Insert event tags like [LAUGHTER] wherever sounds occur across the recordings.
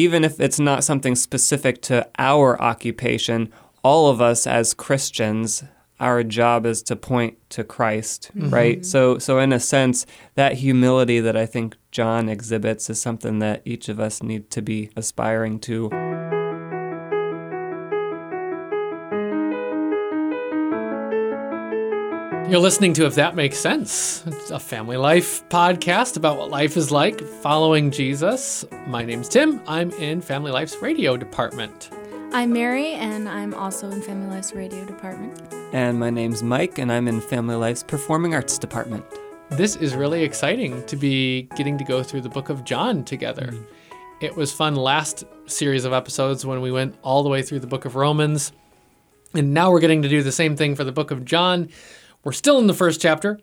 even if it's not something specific to our occupation, all of us as Christians, our job is to point to Christ, Mm-hmm. right? So so in a sense, that humility that I think John exhibits is something that each of us need to be aspiring to. You're listening to If That Makes Sense. It's a family life podcast about what life is like following Jesus. My name's Tim. I'm in Family Life's radio department. I'm Merri, and I'm also in Family Life's radio department. And my name's Mike and I'm in Family Life's Performing Arts department. This is really exciting to be getting to go through the book of John together. Mm-hmm. It was fun last series of episodes when we went all the way through the book of Romans. And now we're getting to do the same thing for the book of John. We're still in the first chapter.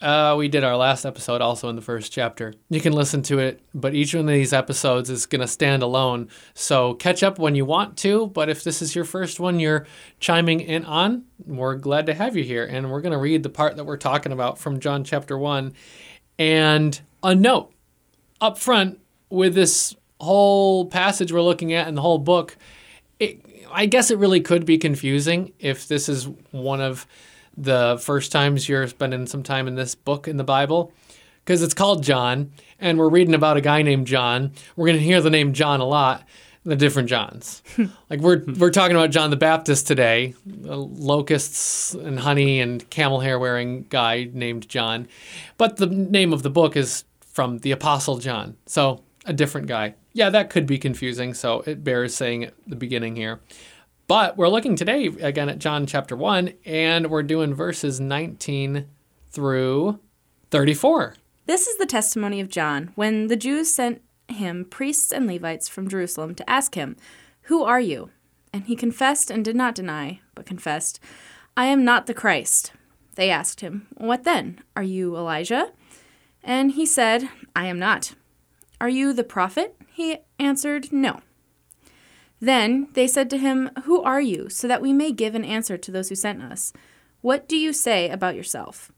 Uh, we did our last episode also in the first chapter. You can listen to it, but each one of these episodes is going to stand alone. So catch up when you want to. But if this is your first one you're chiming in on, we're glad to have you here. And we're going to read the part that we're talking about from John chapter 1. And a note up front with this whole passage we're looking at and the whole book, it, I guess it really could be confusing if this is one of the first times you're spending some time in this book in the Bible because it's called John and we're reading about a guy named John. We're going to hear the name John a lot, the different Johns. Hmm. like we're we're talking about John the Baptist today, locusts and honey and camel hair wearing guy named John. But the name of the book is from the apostle John. So, a different guy. Yeah, that could be confusing, so it bears saying at the beginning here. But we're looking today again at John chapter 1, and we're doing verses 19 through 34. This is the testimony of John when the Jews sent him priests and Levites from Jerusalem to ask him, Who are you? And he confessed and did not deny, but confessed, I am not the Christ. They asked him, What then? Are you Elijah? And he said, I am not. Are you the prophet? He answered, No. Then they said to him, Who are you? So that we may give an answer to those who sent us. What do you say about yourself?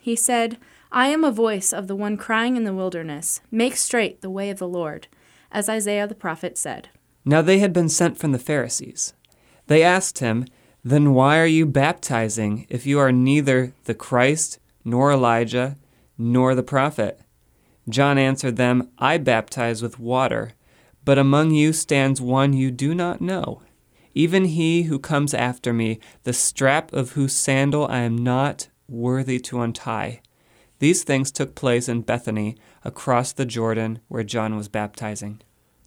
He said, I am a voice of the one crying in the wilderness, Make straight the way of the Lord, as Isaiah the prophet said. Now they had been sent from the Pharisees. They asked him, Then why are you baptizing if you are neither the Christ, nor Elijah, nor the prophet? John answered them, I baptize with water, but among you stands one you do not know, even he who comes after me, the strap of whose sandal I am not worthy to untie. These things took place in Bethany, across the Jordan, where John was baptizing.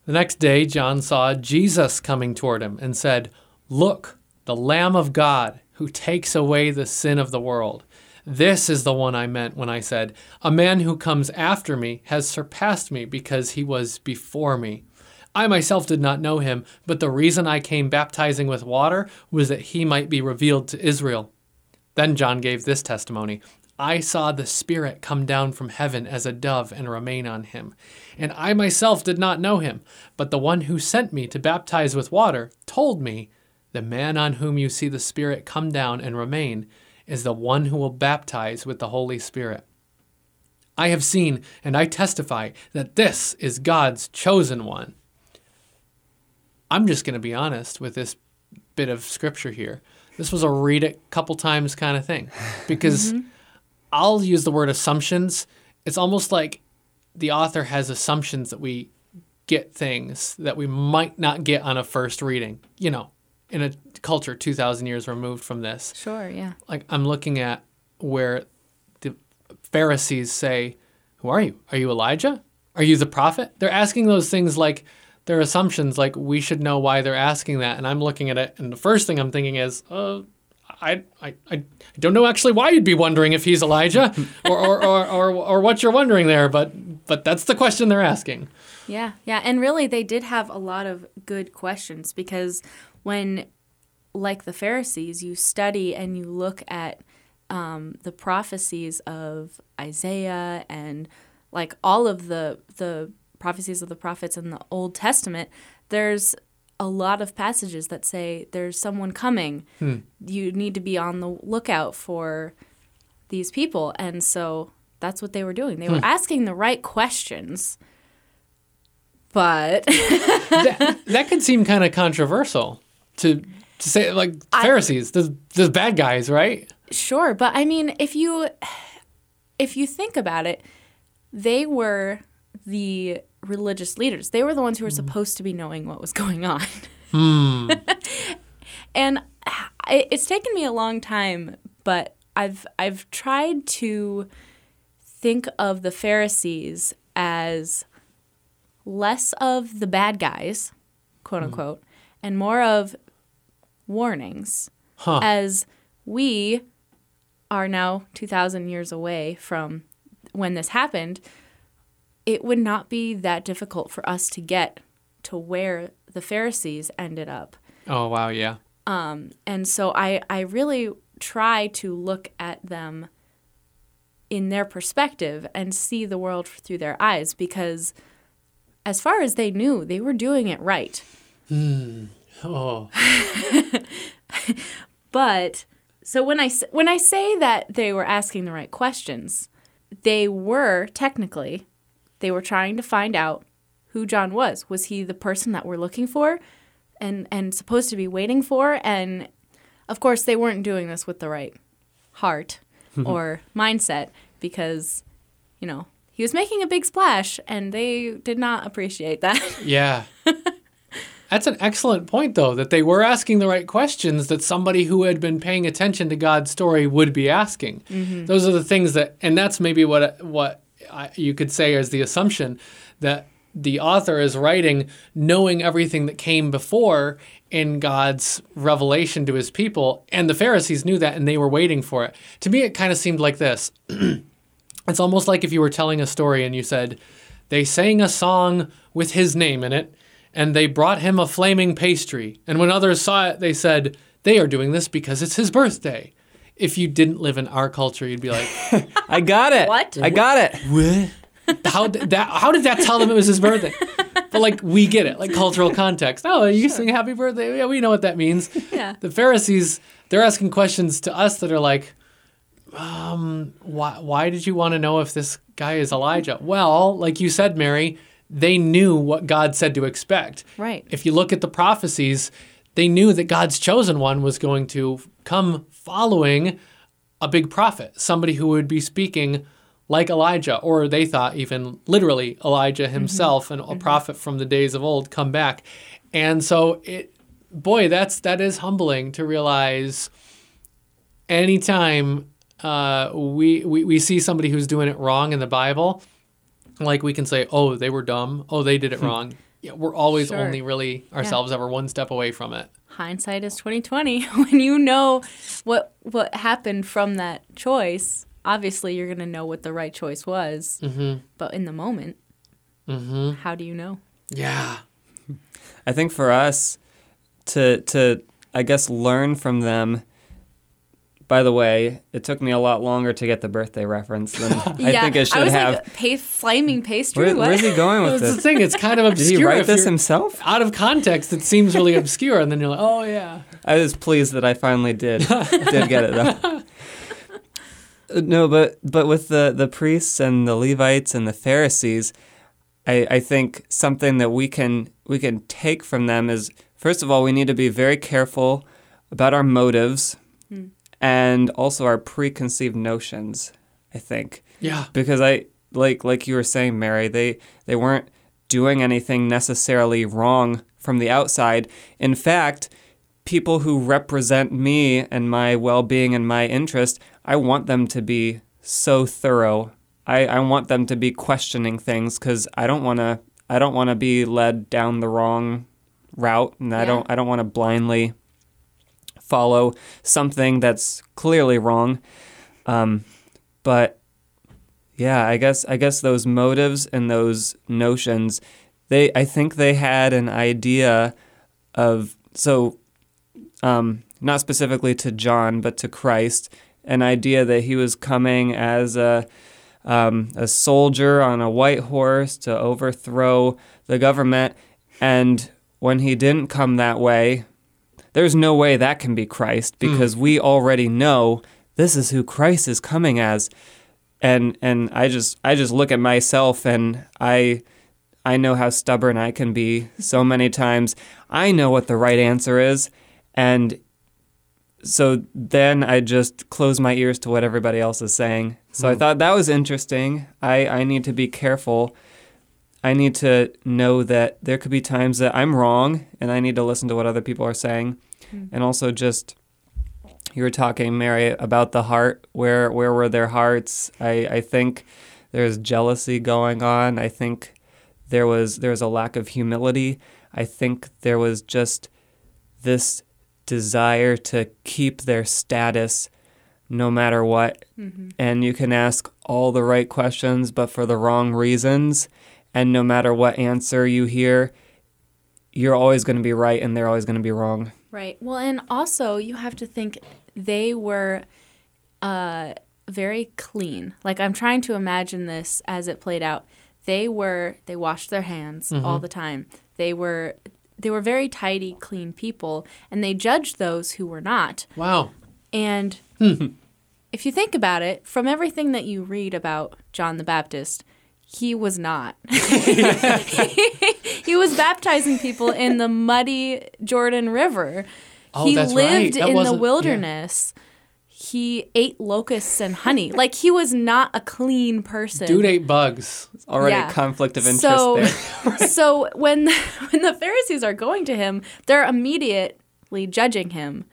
The next day, John saw Jesus coming toward him and said, Look, the Lamb of God who takes away the sin of the world. This is the one I meant when I said, A man who comes after me has surpassed me because he was before me. I myself did not know him, but the reason I came baptizing with water was that he might be revealed to Israel. Then John gave this testimony I saw the Spirit come down from heaven as a dove and remain on him. And I myself did not know him, but the one who sent me to baptize with water told me, The man on whom you see the Spirit come down and remain is the one who will baptize with the Holy Spirit. I have seen and I testify that this is God's chosen one. I'm just going to be honest with this bit of scripture here. This was a read it couple times kind of thing [LAUGHS] because mm-hmm. I'll use the word assumptions. It's almost like the author has assumptions that we get things that we might not get on a first reading, you know, in a culture 2,000 years removed from this. Sure, yeah. Like I'm looking at where the Pharisees say, Who are you? Are you Elijah? Are you the prophet? They're asking those things like they're assumptions, like we should know why they're asking that. And I'm looking at it, and the first thing I'm thinking is, uh, I, I, I don't know actually why you'd be wondering if he's Elijah [LAUGHS] or, or, or, or, or what you're wondering there, but, but that's the question they're asking. Yeah, yeah. And really, they did have a lot of good questions because when, like the Pharisees, you study and you look at um, the prophecies of Isaiah and like all of the the prophecies of the prophets in the Old Testament, there's a lot of passages that say there's someone coming. Hmm. You need to be on the lookout for these people, and so that's what they were doing. They were hmm. asking the right questions but [LAUGHS] that, that could seem kind of controversial to to say like Pharisees, the the bad guys, right? Sure, but I mean, if you if you think about it, they were the religious leaders. They were the ones who were hmm. supposed to be knowing what was going on. Hmm. [LAUGHS] and it's taken me a long time, but I've I've tried to think of the Pharisees as less of the bad guys, quote hmm. unquote, and more of warnings Huh. as we are now 2000 years away from when this happened it would not be that difficult for us to get to where the pharisees ended up. Oh wow, yeah. Um, and so i i really try to look at them in their perspective and see the world through their eyes because as far as they knew they were doing it right. Hmm. Oh, [LAUGHS] But so when I when I say that they were asking the right questions, they were technically they were trying to find out who John was. Was he the person that we're looking for and and supposed to be waiting for? And of course, they weren't doing this with the right heart [LAUGHS] or mindset because you know, he was making a big splash and they did not appreciate that. [LAUGHS] yeah. That's an excellent point, though, that they were asking the right questions that somebody who had been paying attention to God's story would be asking. Mm-hmm. Those are the things that, and that's maybe what what I, you could say as the assumption that the author is writing knowing everything that came before in God's revelation to his people, and the Pharisees knew that and they were waiting for it. To me, it kind of seemed like this. [CLEARS THROAT] It's almost like if you were telling a story and you said, they sang a song with his name in it, and they brought him a flaming pastry. And when others saw it, they said, they are doing this because it's his birthday. If you didn't live in our culture, you'd be like, [LAUGHS] I got it. What? I got it. what? How did that? How did that tell them it was his birthday? But like we get it, like cultural context. Oh, you sing happy birthday. Yeah, we know what that means. Yeah. The Pharisees, they're asking questions to us that are like, um, why, why did you want to know if this guy is Elijah? Well, like you said, Merri, they knew what God said to expect. Right. If you look at the prophecies, they knew that God's chosen one was going to come following a big prophet, somebody who would be speaking like Elijah, or they thought even literally Elijah mm-hmm. himself, and a mm-hmm. prophet from the days of old, come back. And so it, boy, that's that is humbling to realize. Anytime uh, we, we we see somebody who's doing it wrong in the Bible, like we can say, "Oh, they were dumb. Oh, they did it hmm. wrong." Yeah, we're always Sure. only really ourselves ever one step away from it. Hindsight is 2020 [LAUGHS] when you know what what happened from that choice obviously you're going to know what the right choice was Mm-hmm. but in the moment Mm-hmm. how do you know Yeah. I think for us to to I guess learn from them. By the way, it took me a lot longer to get the birthday reference than [LAUGHS] I think it should have. I was have. like pa- flaming pastry Where, what? where's he going with That's the thing. It's kind of [LAUGHS] obscure. Did obscure. he write this himself? Out of context, it seems really [LAUGHS] obscure, and then you're like, "Oh yeah." I was pleased that I finally did did get it though. No, but but with the the priests and the Levites and the Pharisees, I I think something that we can we can take from them is first of all we need to be very careful about our motives and also our preconceived notions. I think Yeah. because I like like you were saying, Merri, they they weren't doing anything necessarily wrong from the outside. In fact, people who represent me and my well-being and my interest, I want them to be so thorough. I, I want them to be questioning things because I don't want to I don't want to be led down the wrong route, and I don't I don't want to blindly follow something that's clearly wrong. Um, but yeah, I guess I guess those motives and those notions, they I think they had an idea of so um, not specifically to John, but to Christ, an idea that he was coming as a um, a soldier on a white horse to overthrow the government, and when he didn't come that way, there's no way that can be Christ hmm. because we already know this is who Christ is coming as and and I just I just look at myself and I I know how stubborn I can be so many times. I know what the right answer is. And so then I just close my ears to what everybody else is saying. So I hmm. thought that was interesting. I, I need to be careful. I need to know that there could be times that I'm wrong and I need to listen to what other people are saying. Hmm. And also just you were talking, Merri, about the heart. Where where were their hearts? I, I think there's jealousy going on. I think there was there was a lack of humility. I think there was just this desire to keep their status no matter what. Mm-hmm. And you can ask all the right questions, but for the wrong reasons. And no matter what answer you hear, you're always going to be right and they're always going to be wrong. Right. Well, and also you have to think they were uh, very clean. Like I'm trying to imagine this as it played out. They were they washed their hands all the time. They were they were very tidy, clean people, and they judged those who were not. Wow. And if you think about it, from everything that you read about John the Baptist, he was not. [LAUGHS] [LAUGHS] he was baptizing people in the muddy Jordan River. Oh, he that's right. lived That in the wasn't- yeah. wilderness. He ate locusts and honey. Like he was not a clean person. Dude ate bugs. It's Already Yeah. conflict of interest so, there. [LAUGHS] so when when the Pharisees are going to him, they're immediately judging him.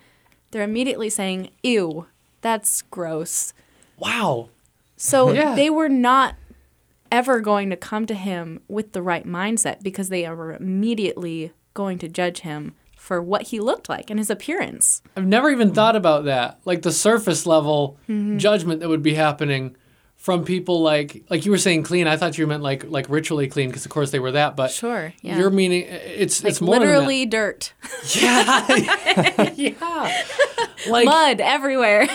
They're immediately saying, "Ew, that's gross." Wow. So Yeah. they were not ever going to come to him with the right mindset because they are immediately going to judge him for what he looked like and his appearance. I've never even thought about that. Like the surface level Mm-hmm. judgment that would be happening from people like like you were saying clean. I thought you meant like like ritually clean because of course they were that. But Sure, yeah. you're meaning it's Like it's more literally dirt, [LAUGHS] Yeah. [LAUGHS] yeah. [LAUGHS] Like mud everywhere.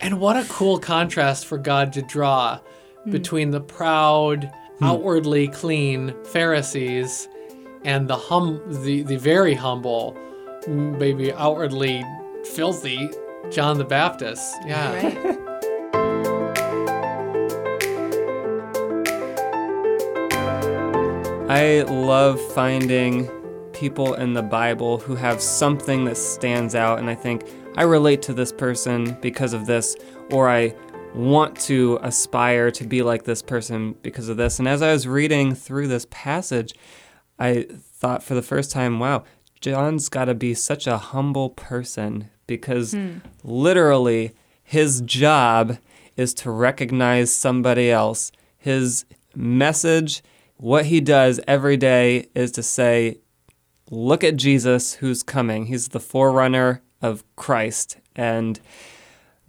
and what a cool contrast for God to draw Hmm. between the proud, hmm. outwardly clean Pharisees and the hum the, the very humble, maybe outwardly filthy John the Baptist. Yeah. right? [LAUGHS] I love finding people in the Bible who have something that stands out, and I think I relate to this person because of this, or I want to aspire to be like this person because of this. And as I was reading through this passage, I thought for the first time, wow, John's got to be such a humble person because hmm. literally his job is to recognize somebody else. His message, what he does every day is to say, look at Jesus who's coming. He's the forerunner of Christ. And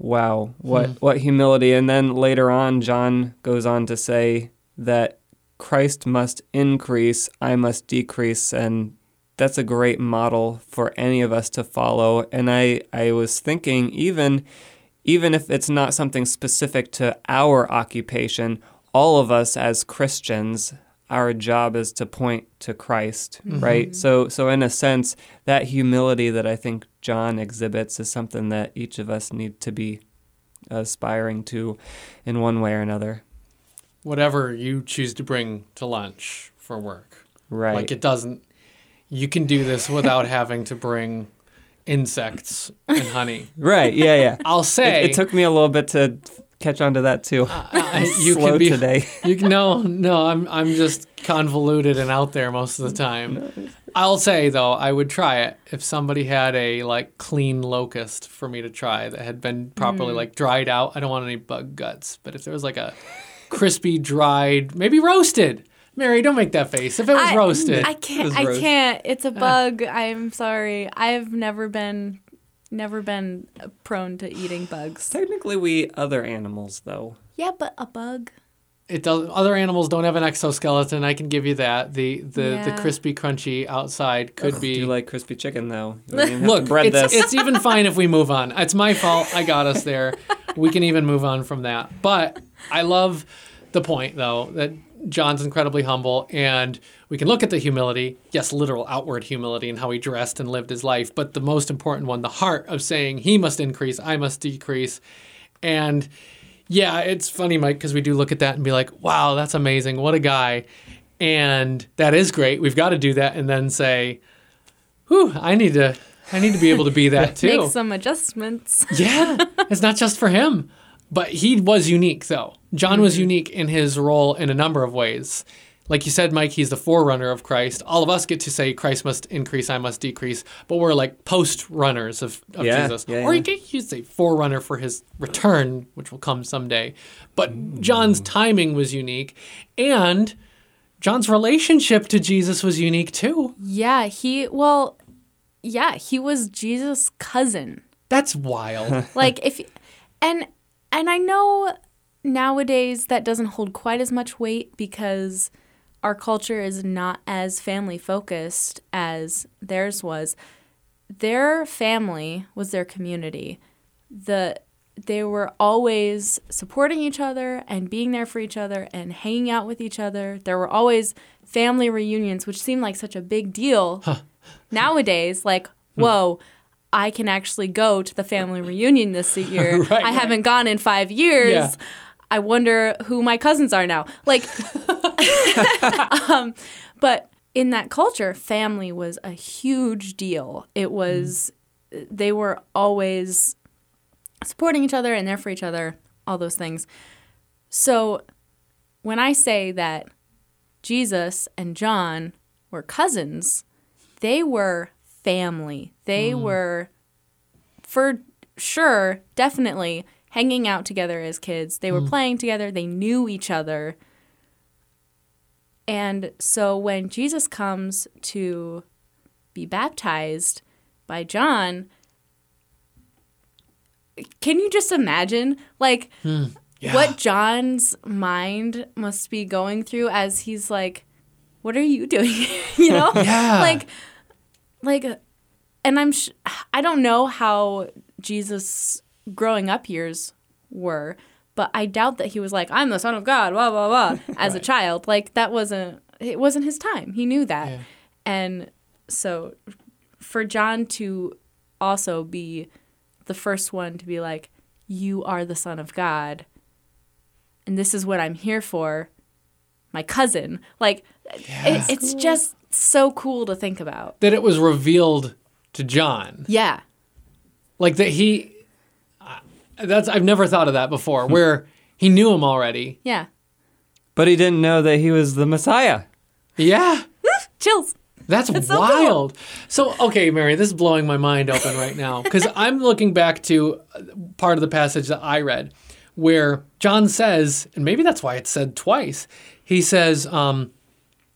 wow, what hmm. what humility. And then later on John goes on to say that Christ must increase, I must decrease and that's a great model for any of us to follow. And I, I was thinking even even if it's not something specific to our occupation, all of us as Christians, our job is to point to Christ, mm-hmm. right? So so in a sense, that humility that I think John exhibits is something that each of us need to be aspiring to in one way or another. Whatever you choose to bring to lunch for work. Right. Like it doesn't you can do this without [LAUGHS] having to bring insects and honey. right, yeah, yeah. I'll say It, it took me a little bit to catch on to that too. Uh, [LAUGHS] uh, I- you Slow can be today. [LAUGHS] You can, no, no, I'm I'm just convoluted and out there most of the time. I'll say though, I would try it if somebody had a like clean locust for me to try that had been properly mm. like dried out. I don't want any bug guts, but if there was like a crispy, dried, maybe roasted. Merri, don't make that face. If it was I, roasted, I can't. was I can't. It's a uh. bug. I'm sorry. I've never been, never been uh, prone to eating bugs. Technically, we eat other animals though. Yeah, but a bug. it does. Other animals don't have an exoskeleton. I can give you that. The the the crispy, crunchy outside could Do be. you like crispy chicken though? You don't even have to Look, bread it's, this. it's even fine if we move on. It's my fault. I got us there. We can even move on from that. But I love the point, though, that John's incredibly humble, and we can look at the humility. Yes, literal outward humility and how he dressed and lived his life. But the most important one, the heart of saying, He must increase, I must decrease. And yeah, it's funny, Mike, because we do look at that and be like, wow, that's amazing. What a guy. And that is great. We've got to do that and then say, whew, I need to I need to be able to be that [LAUGHS] too. Make some adjustments. Yeah, [LAUGHS] it's not just for him. But he was unique, though. John was mm-hmm. unique in his role in a number of ways. Like you said, Mike, he's the forerunner of Christ. All of us get to say, Christ must increase, I must decrease, but we're like post runners of, of Yeah, Jesus. yeah, or yeah. you could you say forerunner for his return, which will come someday. But mm. John's timing was unique. And John's relationship to Jesus was unique too. Yeah, he well, yeah, he was Jesus' cousin. That's wild. [LAUGHS] Like if and and I know nowadays that doesn't hold quite as much weight because our culture is not as family focused as theirs was. Their family was their community. The they were always supporting each other and being there for each other and hanging out with each other. There were always family reunions, which seemed like such a big deal. Nowadays, like, hmm. whoa, I can actually go to the family reunion this [LAUGHS] year. Right, I right. haven't gone in five years. Yeah. I wonder who my cousins are now. Like, [LAUGHS] um, but in that culture, family was a huge deal. It was, they were always supporting each other and there for each other, all those things. So when I say that Jesus and John were cousins, they were family. They hmm. were, for sure, definitely hanging out together as kids. They were hmm. playing together, they knew each other. And so when Jesus comes to be baptized by John, can you just imagine like hmm. Yeah. what John's mind must be going through as he's like, "What are you doing?" [LAUGHS] you know, Yeah. like, like, and I'm, sh- I don't know how Jesus growing up years were, but I doubt that he was like, "I'm the son of God," blah blah blah, [LAUGHS] as a child. Like that wasn't, it wasn't his time. He knew that, Yeah. and so for John to also be the first one to be like, "You are the son of God." and this is what I'm here for, my cousin. Like, it, it's just so cool to think about. that it was revealed to John. Yeah. like that he uh, that's i've never thought of that before where he knew him already Yeah. But he didn't know that he was the Messiah. yeah Chills. that's so cool. wild so okay merri this is blowing my mind open right now because [LAUGHS] i'm looking back to uh, part of the passage that i read where john says and maybe that's why it's said twice he says um,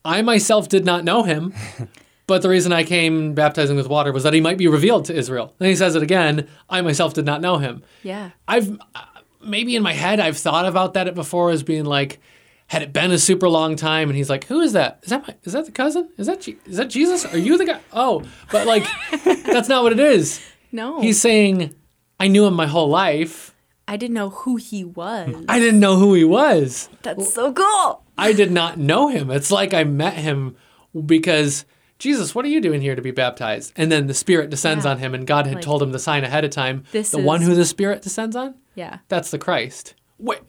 i myself did not know him [LAUGHS] but the reason i came baptizing with water was that he might be revealed to israel then he says it again i myself did not know him Yeah. I've maybe in my head I've thought about that before as being like, had it been a super long time, and he's like, who is that? Is that my? Is that the cousin? Is that Je- is that Jesus? Are you the guy? Oh, but like, [LAUGHS] that's not what it is. No. He's saying, I knew him my whole life. I didn't know who he was. I didn't know who he was. That's so cool. I did not know him. It's like I met him because Jesus, what are you doing here to be baptized? And then the Spirit descends Yeah. on him, and God had Like, told him the sign ahead of time. this the one who the Spirit descends on. Yeah. That's the Christ. Wait,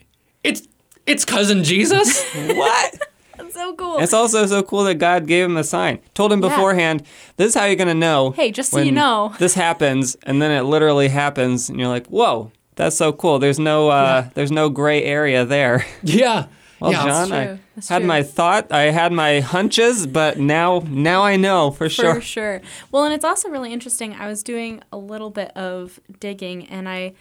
it's it's cousin Jesus. [LAUGHS] What? That's so cool. it's also so cool that God gave him a sign. Told him Yeah. beforehand, this is how you're going to know. Hey, just so when you know. This happens, and then it literally happens, and you're like, whoa, that's so cool. There's no, uh, there's no gray area there. yeah, Well, yeah. John, true. I That's had true. my thought, I had my hunches, but now, now I know for, For sure. For sure. Well, and it's also really interesting. I was doing a little bit of digging and I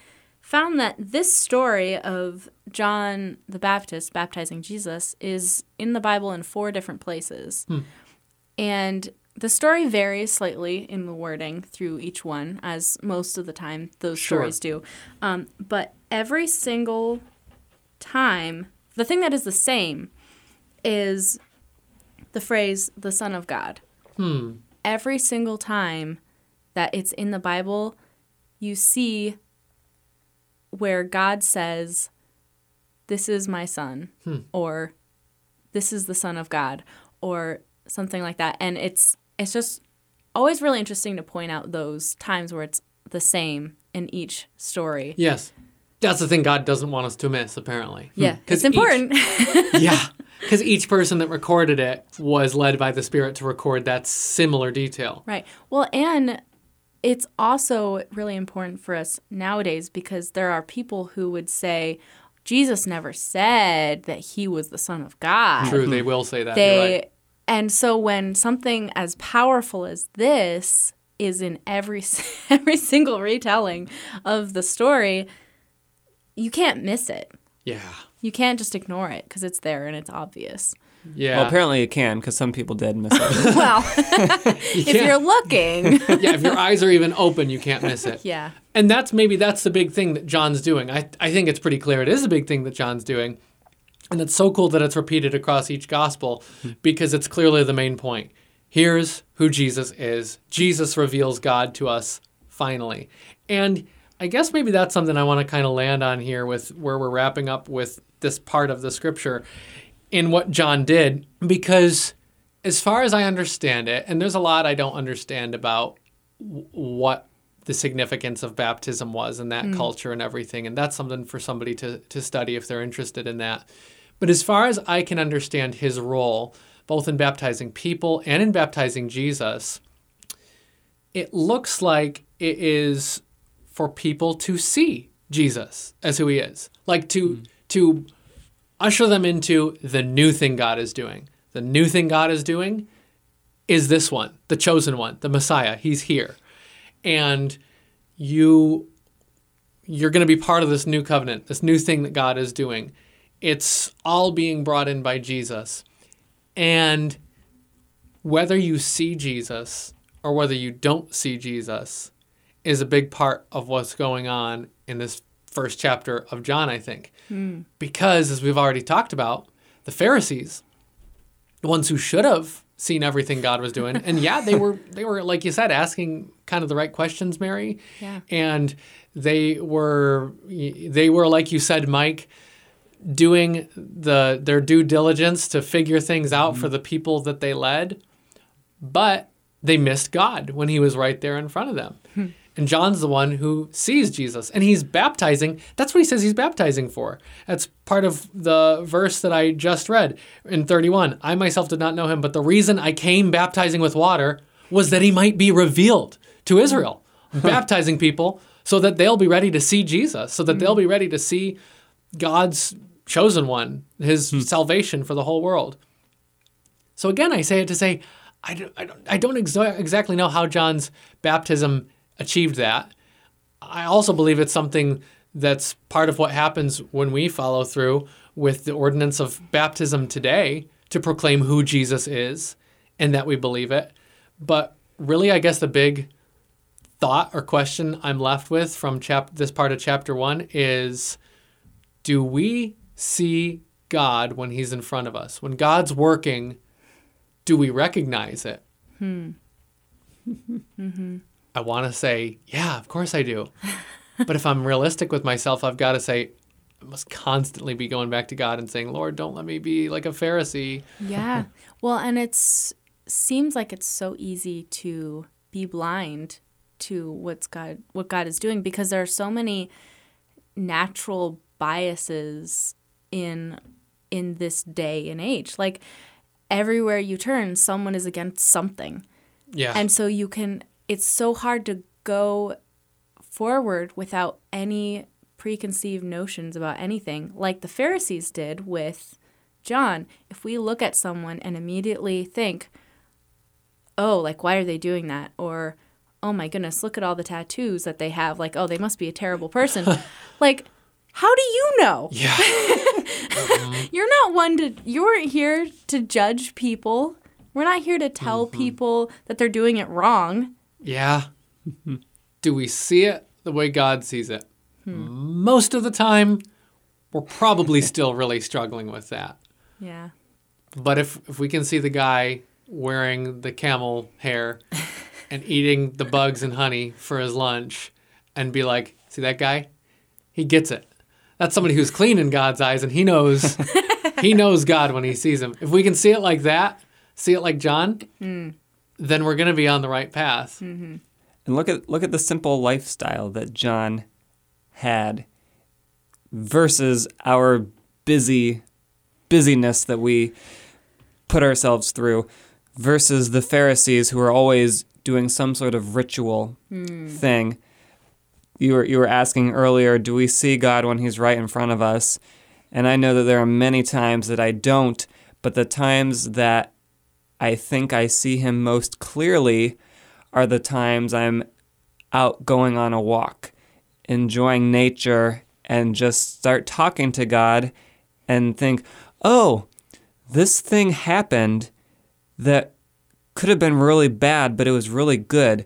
found that this story of John the Baptist baptizing Jesus is in the Bible in four different places. And the story varies slightly in the wording through each one, as most of the time those Sure. stories do. Um, but every single time, the thing that is the same is the phrase the Son of God. Hmm. Every single time that it's in the Bible, you see where God says, This is my son, hmm. or This is the Son of God, or something like that. And it's it's just always really interesting to point out those times where it's the same in each story. Yes, that's the thing God doesn't want us to miss. Apparently, hmm. Yeah, 'Cause it's important. each- [LAUGHS] yeah, because each person that recorded it was led by the Spirit to record that similar detail. Right. Well, and it's also really important for us nowadays because there are people who would say Jesus never said that he was the son of God. True, they mm-hmm. will say that. They You're right. and so when something as powerful as this is in every [LAUGHS] every single retelling of the story, you can't miss it. Yeah. You can't just ignore it because it's there and it's obvious. Yeah. Well, apparently you can because some people did miss it. [LAUGHS] Well, [LAUGHS] [LAUGHS] if you're looking, yeah, if your eyes are even open, you can't miss it. yeah. And that's maybe that's the big thing that John's doing. I, I think it's pretty clear it is a big thing that John's doing. And it's so cool that it's repeated across each gospel hmm. because it's clearly the main point. Here's who Jesus is. Jesus reveals God to us finally. And I guess maybe that's something I want to kind of land on here with where we're wrapping up with this part of the scripture in what John did because as far as I understand it, and there's a lot I don't understand about w- what the significance of baptism was in that mm. culture and everything. And that's something for somebody to, to study if they're interested in that. But as far as I can understand his role, both in baptizing people and in baptizing Jesus, it looks like it is for people to see Jesus as who he is. Like to hmm. to usher them into the new thing God is doing. The new thing God is doing is this one, the chosen one, the Messiah. He's here. And you you're going to be part of this new covenant, this new thing that God is doing. It's all being brought in by Jesus. And whether you see Jesus or whether you don't see Jesus is a big part of what's going on in this first chapter of John, I think. Hmm. Because, as we've already talked about, the Pharisees, the ones who should have seen everything God was doing, and yeah, they were [LAUGHS] they were like you said, asking kind of the right questions, Merri. Yeah. And they were they were like you said, Mike, doing the their due diligence to figure things out mm-hmm. for the people that they led, but they missed God when he was right there in front of them. Hmm. And John's the one who sees Jesus and he's baptizing. That's what he says he's baptizing for. That's part of the verse that I just read in 31. I myself did not know him, but the reason I came baptizing with water was that he might be revealed to Israel. [LAUGHS] baptizing people so that they'll be ready to see Jesus, so that they'll be ready to see God's chosen one, his hmm. salvation for the whole world. So again, I say it to say, I don't, I don't, I don't exa- exactly know how John's baptism achieved that. I also believe it's something that's part of what happens when we follow through with the ordinance of baptism today to proclaim who Jesus is and that we believe it. But really, I guess the big thought or question I'm left with from chap- this part of chapter one is do we see God when He's in front of us? When God's working, do we recognize it? Hmm. [LAUGHS] Mm-hmm. I want to say, yeah, of course I do. [LAUGHS] but if I'm realistic with myself, I've got to say, I must constantly be going back to God and saying, Lord, don't let me be like a Pharisee. Yeah. [LAUGHS] well, and it's seems like it's so easy to be blind to what's God what God is doing because there are so many natural biases in in this day and age. Like everywhere you turn, someone is against something. Yeah. And so you can, it's so hard to go forward without any preconceived notions about anything, like the Pharisees did with John. If we look at someone and immediately think, oh, like, why are they doing that? Or, oh my goodness, look at all the tattoos that they have. Like, oh, they must be a terrible person. [LAUGHS] like, how do you know? yeah. [LAUGHS] Uh-huh. You're not one to, you weren't here to judge people. We're not here to tell mm-hmm. people that they're doing it wrong. Yeah. [LAUGHS] Do we see it the way God sees it? Most of the time, we're probably [LAUGHS] still really struggling with that. Yeah. But if, if we can see the guy wearing the camel hair [LAUGHS] and eating the bugs and honey for his lunch and be like, see that guy? He gets it. That's somebody who's clean in God's eyes and he knows he knows God when he sees him. If we can see it like that, see it like John, hmm. Then we're going to be on the right path. Mm-hmm. And look at look at the simple lifestyle that John had versus our busy busyness that we put ourselves through versus the Pharisees who are always doing some sort of ritual hmm. thing. You were you were asking earlier, do we see God when he's right in front of us? And I know that there are many times that I don't, but the times that I think I see him most clearly are the times I'm out going on a walk, enjoying nature, and just start talking to God and think, oh, this thing happened that could have been really bad, but it was really good.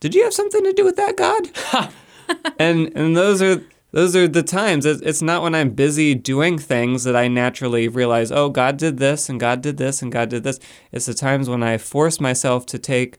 Did you have something to do with that, God? [LAUGHS] and and those are those are the times. It's it's not when I'm busy doing things that I naturally realize, oh, God did this and God did this and God did this. It's the times when I force myself to take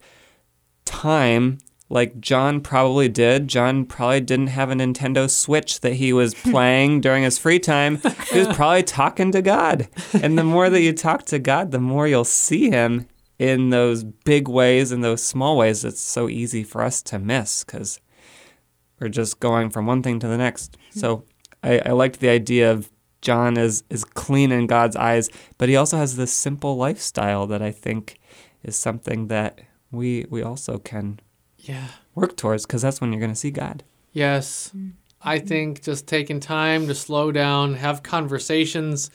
time like John probably did. John probably didn't have a Nintendo Switch that he was [LAUGHS] playing during his free time. He was probably talking to God. And the more that you talk to God, the more you'll see him in those big ways and those small ways that's so easy for us to miss because we're just going from one thing to the next. Hmm. So I, I liked the idea of John is, is clean in God's eyes, but he also has this simple lifestyle that I think is something that we we also can Yeah. work towards because that's when you're going to see God. Yes. Mm-hmm. I think just taking time to slow down, have conversations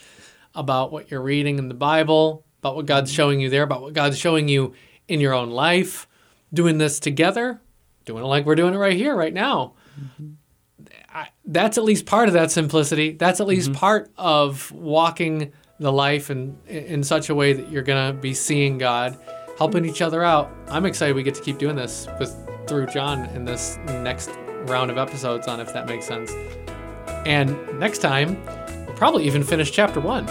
about what you're reading in the Bible, about what God's mm-hmm. showing you there, about what God's showing you in your own life, doing this together, doing it like we're doing it right here, right now. Mm-hmm. I, that's at least part of that simplicity. That's at least mm-hmm. part of walking the life in, in such a way that you're going to be seeing God, helping each other out. I'm excited we get to keep doing this with through John in this next round of episodes on if that makes sense. And next time, we'll probably even finish chapter one.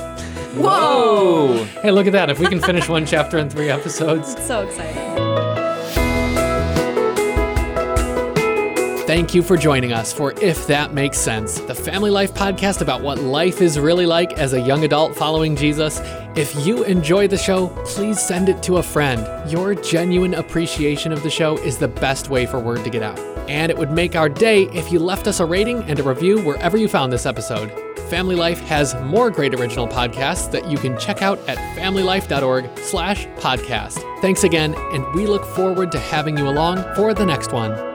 Whoa! Hey, look at that. If we can finish one chapter in three episodes. So exciting. Thank you for joining us for If That Makes Sense, the family life podcast about what life is really like as a young adult following Jesus. If you enjoy the show, please send it to a friend. Your genuine appreciation of the show is the best way for word to get out. And it would make our day if you left us a rating and a review wherever you found this episode. Family Life has more great original podcasts that you can check out at familylife.org slash podcast. Thanks again, and we look forward to having you along for the next one.